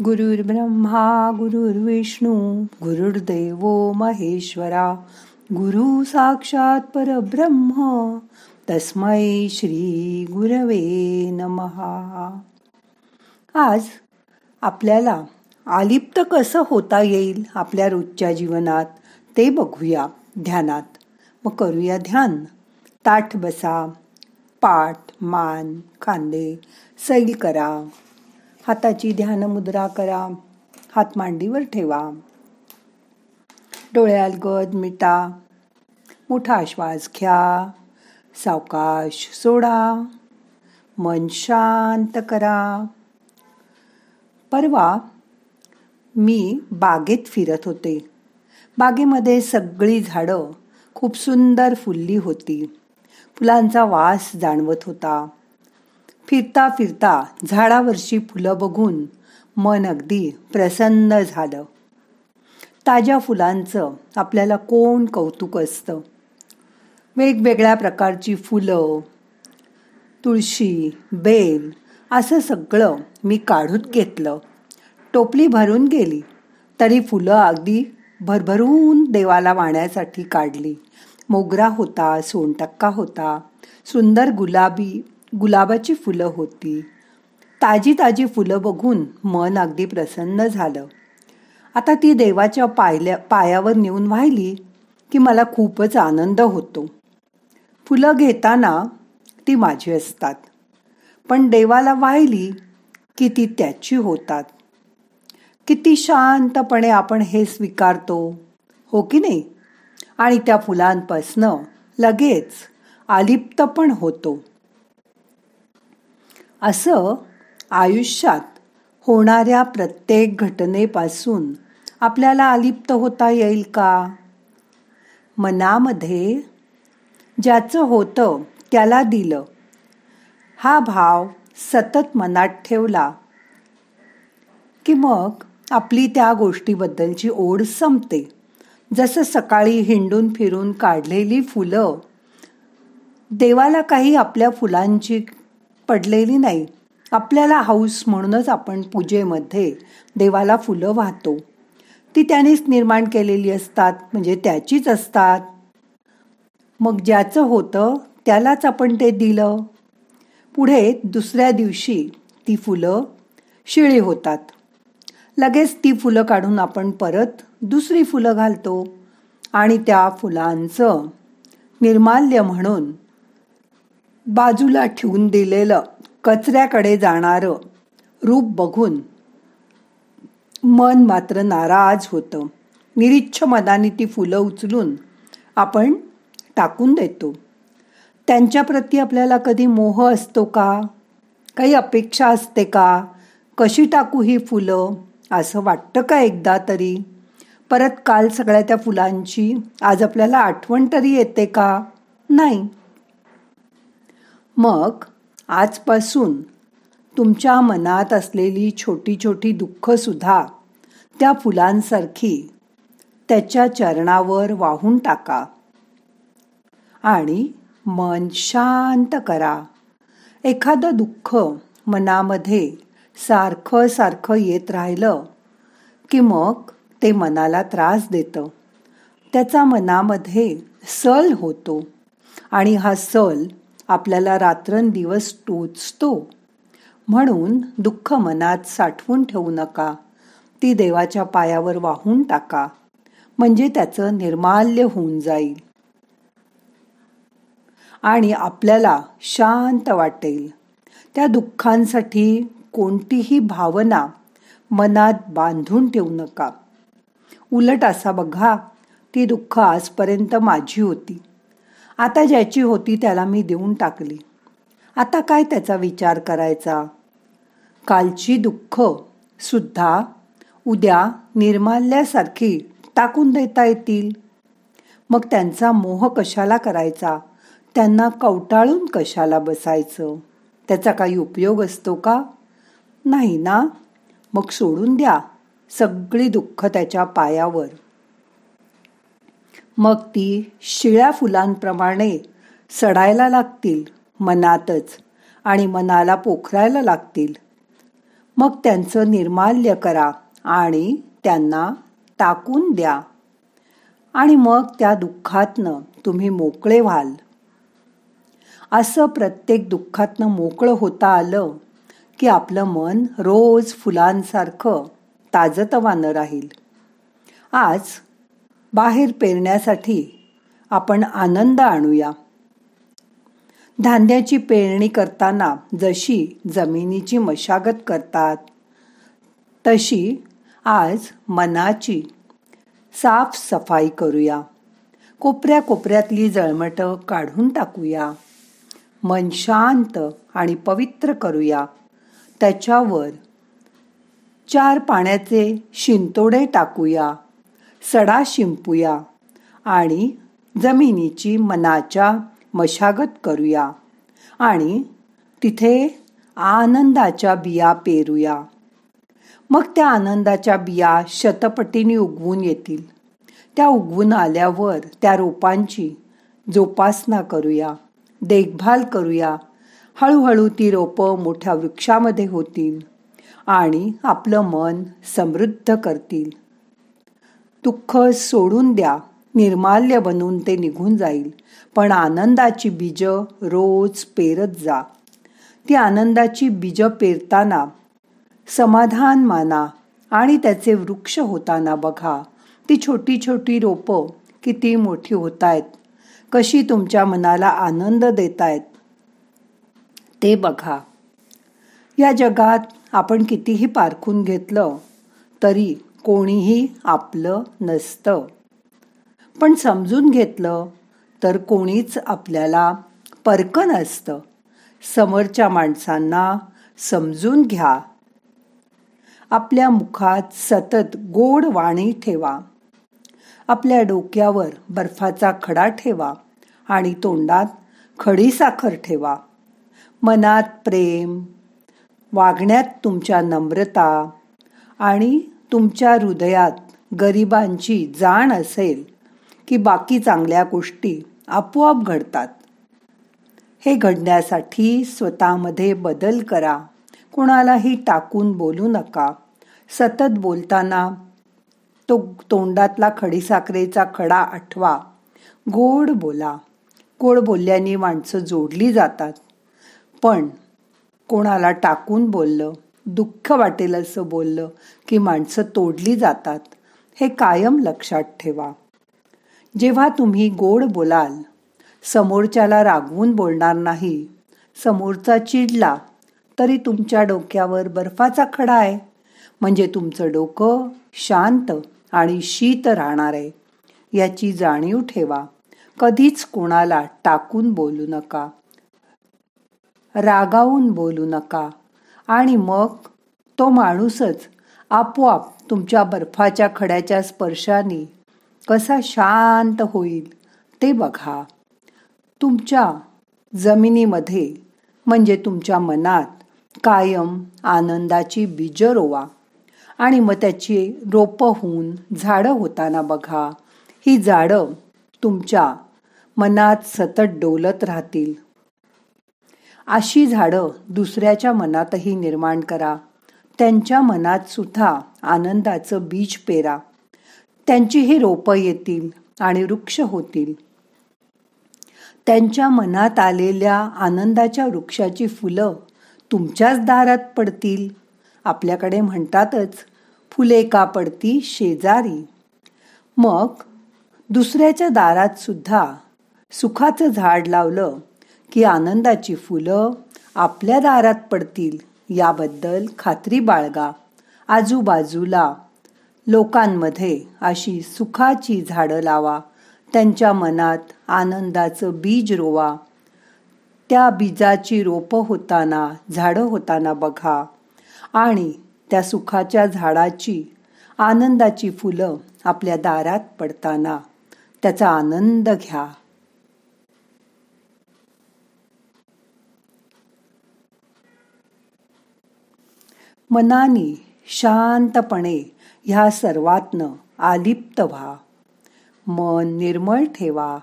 गुरुर्ब्रह्मा गुरुर्विष्णू गुरुर्देव महेश्वरा गुरु साक्षात परब्रह्म तस्मै श्री गुरवे नमहा. आज आपल्याला आलिप्त कसं होता येईल आपल्या रोजच्या जीवनात ते बघूया ध्यानात. मग करूया ध्यान. ताठ बसा पाठ मान खांदे सैल करा. हाताची ध्यान मुद्रा करा. हात मांडीवर ठेवा. डोळ्याल गद मिटा. मोठा श्वास घ्या. सावकाश सोडा. मन शांत करा. परवा मी बागेत फिरत होते. बागेमध्ये सगळी झाडं खूप सुंदर फुलली होती. फुलांचा वास जाणवत होता. फिरता फिरता झाडावरची फुलं बघून मन अगदी प्रसन्न झालं. ताज्या फुलांचं आपल्याला कोण कौतुक असतं? वेगवेगळ्या प्रकारची फुलं तुळशी बेल असं सगळं मी काढून घेतलं. टोपली भरून गेली तरी फुलं अगदी भरभरून देवाला वाहण्यासाठी काढली. मोगरा होता सोनटक्का होता सुंदर गुलाबी गुलाबाची फुलं होती. ताजी ताजी फुलं बघून मन अगदी प्रसन्न झालं. आता ती देवाच्या पायल्या पायावर नेऊन वाहिली की मला खूपच आनंद होतो. फुलं घेताना ती माझी असतात. पण देवाला वाहिली की ती त्याची होतात. किती शांतपणे आपण हे स्वीकारतो हो की नाही? आणि त्या फुलांपासनं लगेच आलिप्त पण होतो. असं आयुष्यात होणाऱ्या प्रत्येक घटनेपासून आपल्याला अलिप्त होता येईल का? मनामध्ये ज्याचं होतं त्याला दिलं. हा भाव सतत मनात ठेवला की मग आपली त्या गोष्टीबद्दलची ओढ संपते. जसं सकाळी हिंडून फिरून काढलेली फुलं देवाला काही आपल्या फुलांची पडलेली नाही. आपल्याला हाऊस म्हणूनच आपण पूजेमध्ये देवाला फुलं वाहतो. ती त्यानेच निर्माण केलेली असतात म्हणजे त्याचीच असतात. मग ज्याचं होतं त्यालाच आपण ते दिलं. पुढे दुसऱ्या दिवशी ती फुलं शिळी होतात. लगेच ती फुलं काढून आपण परत दुसरी फुलं घालतो आणि त्या फुलांचं निर्माल्य म्हणून बाजूला ठेवून दिलेलं कचऱ्याकडे जाणारं रूप बघून मन मात्र नाराज होतं. निरीच्छ मनाने ती फुलं उचलून आपण टाकून देतो. त्यांच्याप्रती आपल्याला कधी मोह असतो का? काही अपेक्षा असते का? कशी टाकू ही फुलं? असं वाटतं का एकदा तरी? परत काल सगळ्या त्या फुलांची आज आपल्याला आठवण तरी येते का? नाही. मग आजपासून तुमच्या मनात असलेली छोटी छोटी दुःखसुद्धा त्या फुलांसारखी त्याच्या चरणावर वाहून टाका आणि मन शांत करा. एखादं दुःख मनामध्ये सारखं सारखं येत राहिलं की मग ते मनाला त्रास देतं. त्याचा मनामध्ये सल होतो आणि हा सल आपल्याला रात्रंदिवस टोचतो. म्हणून दुःख मनात साठवून ठेवू नका. ती देवाच्या पायावर वाहून टाका. म्हणजे त्याचं निर्माल्य होऊन जाईल. आणि आपल्याला शांत वाटेल. त्या दुःखांसाठी कोणतीही भावना मनात बांधून ठेवू नका. उलट असा बघा ती दुःख आजपर्यंत माझी होती. आता ज्याची होती त्याला मी देऊन टाकली. आता काय त्याचा विचार करायचा? कालची दुःख सुद्धा उद्या निर्माल्यासारखी टाकून देता येतील. मग त्यांचा मोह कशाला करायचा? त्यांना कवटाळून कशाला बसायचं? त्याचा काही उपयोग असतो का? नाही ना? मग सोडून द्या. सगळी दुःख त्याच्या पायावर. मग ती शिळ्या फुलांप्रमाणे सडायला लागतील मनातच आणि मनाला पोखरायला लागतील. मग त्यांचं निर्माल्य करा आणि त्यांना टाकून द्या. आणि मग त्या दुःखातनं तुम्ही मोकळे व्हाल. असं प्रत्येक दुःखातनं मोकळं होता आलं की आपलं मन रोज फुलांसारखं ताजतवानं राहील. आज बाहेर पेरण्यासाठी आपण आनंद आणूया. धान्याची पेरणी करताना जशी जमिनीची मशागत करतात तशी आज मनाची साफ सफाई करूया. कोपऱ्या कोपऱ्यातली जळमट काढून टाकूया. मन शांत आणि पवित्र करूया. त्याच्यावर चार पाण्याचे शिंतोडे टाकूया. सडा शिंपूया आणि जमिनीची मनाच्या मशागत करूया आणि तिथे आनंदाच्या बिया पेरूया. मग त्या आनंदाच्या बिया शतपटीने उगवून येतील. त्या उगवून आल्यावर त्या रोपांची जोपासना करूया देखभाल करूया. हळूहळू ती रोपं मोठ्या वृक्षामध्ये होतील आणि आपलं मन समृद्ध करतील. दुःख सोडून द्या निर्माल्य बनून ते निघून जाईल. पण आनंदाची बीज रोज पेरत जा. ती आनंदाची बीज पेरताना समाधान माना आणि त्याचे वृक्ष होताना बघा. ती छोटी छोटी रोपं किती मोठी होत आहेत कशी तुमच्या मनाला आनंद देत आहेत ते बघा. या जगात आपण कितीही पारखून घेतलं तरी कोणीही आपलं नसतं. पण समजून घेतलं तर कोणीच आपल्याला परक नसतं समोरच्या माणसांना समजून घ्या. आपल्या मुखात सतत गोड वाणी ठेवा. आपल्या डोक्यावर बर्फाचा खडा ठेवा आणि तोंडात खडी साखर ठेवा. मनात प्रेम वागण्यात तुमच्या नम्रता आणि तुमच्या हृदयात गरिबांची जाण असेल की बाकी चांगल्या गोष्टी आपोआप घडतात. हे घडण्यासाठी स्वतःमध्ये बदल करा. कोणालाही टाकून बोलू नका. सतत बोलताना तो तोंडातला खडीसाखरेचा खडा आठवा. गोड बोला. गोड बोलल्याने माणसं जोडली जातात. पण कोणाला टाकून बोललं दुःख वाटेल असं बोललं की माणसं तोडली जातात. हे कायम लक्षात ठेवा. जेव्हा तुम्ही गोड बोलाल समोरच्याला रागवून बोलणार नाही समोरचा चिडला तरी तुमच्या डोक्यावर बर्फाचा खडा आहे. म्हणजे तुमचं डोकं शांत आणि शीत राहणार आहे. याची जाणीव ठेवा. कधीच कोणाला टाकून बोलू नका. रागावून बोलू नका. आणि मग तो माणूसच आपोआप तुमच्या बर्फाच्या खड्याच्या स्पर्शाने कसा शांत होईल ते बघा. तुमच्या जमिनीमध्ये म्हणजे तुमच्या मनात कायम आनंदाची बीज रोवा आणि मग त्याची रोपं होऊन झाडं होताना बघा. ही झाडं तुमच्या मनात सतत डोलत राहतील. अशी झाडं दुसऱ्याच्या मनातही निर्माण करा. त्यांच्या मनात सुद्धा आनंदाचं बीज पेरा. त्यांची ही रोपं येतील आणि वृक्ष होतील. त्यांच्या मनात आलेल्या आनंदाच्या वृक्षाची फुलं तुमच्याच दारात पडतील. आपल्याकडे म्हणतातच फुले का पडती शेजारी? मग दुसऱ्याच्या दारात सुद्धा सुखाचं झाड लावलं की आनंदाची फुलं आपल्या दारात पडतील याबद्दल खात्री बाळगा. आजूबाजूला लोकांमध्ये अशी सुखाची झाडं लावा. त्यांच्या मनात आनंदाचं बीज रोवा. त्या बीजाची रोपं होताना झाडं होताना बघा. आणि त्या सुखाच्या झाडाची आनंदाची फुलं आपल्या दारात पडताना त्याचा आनंद घ्या. मनानी शांतपणे ह्या सर्वातनं आलिप्त व्हा. मन निर्मळ ठेवा.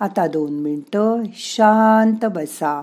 आता दोन मिनटं शांत बसा.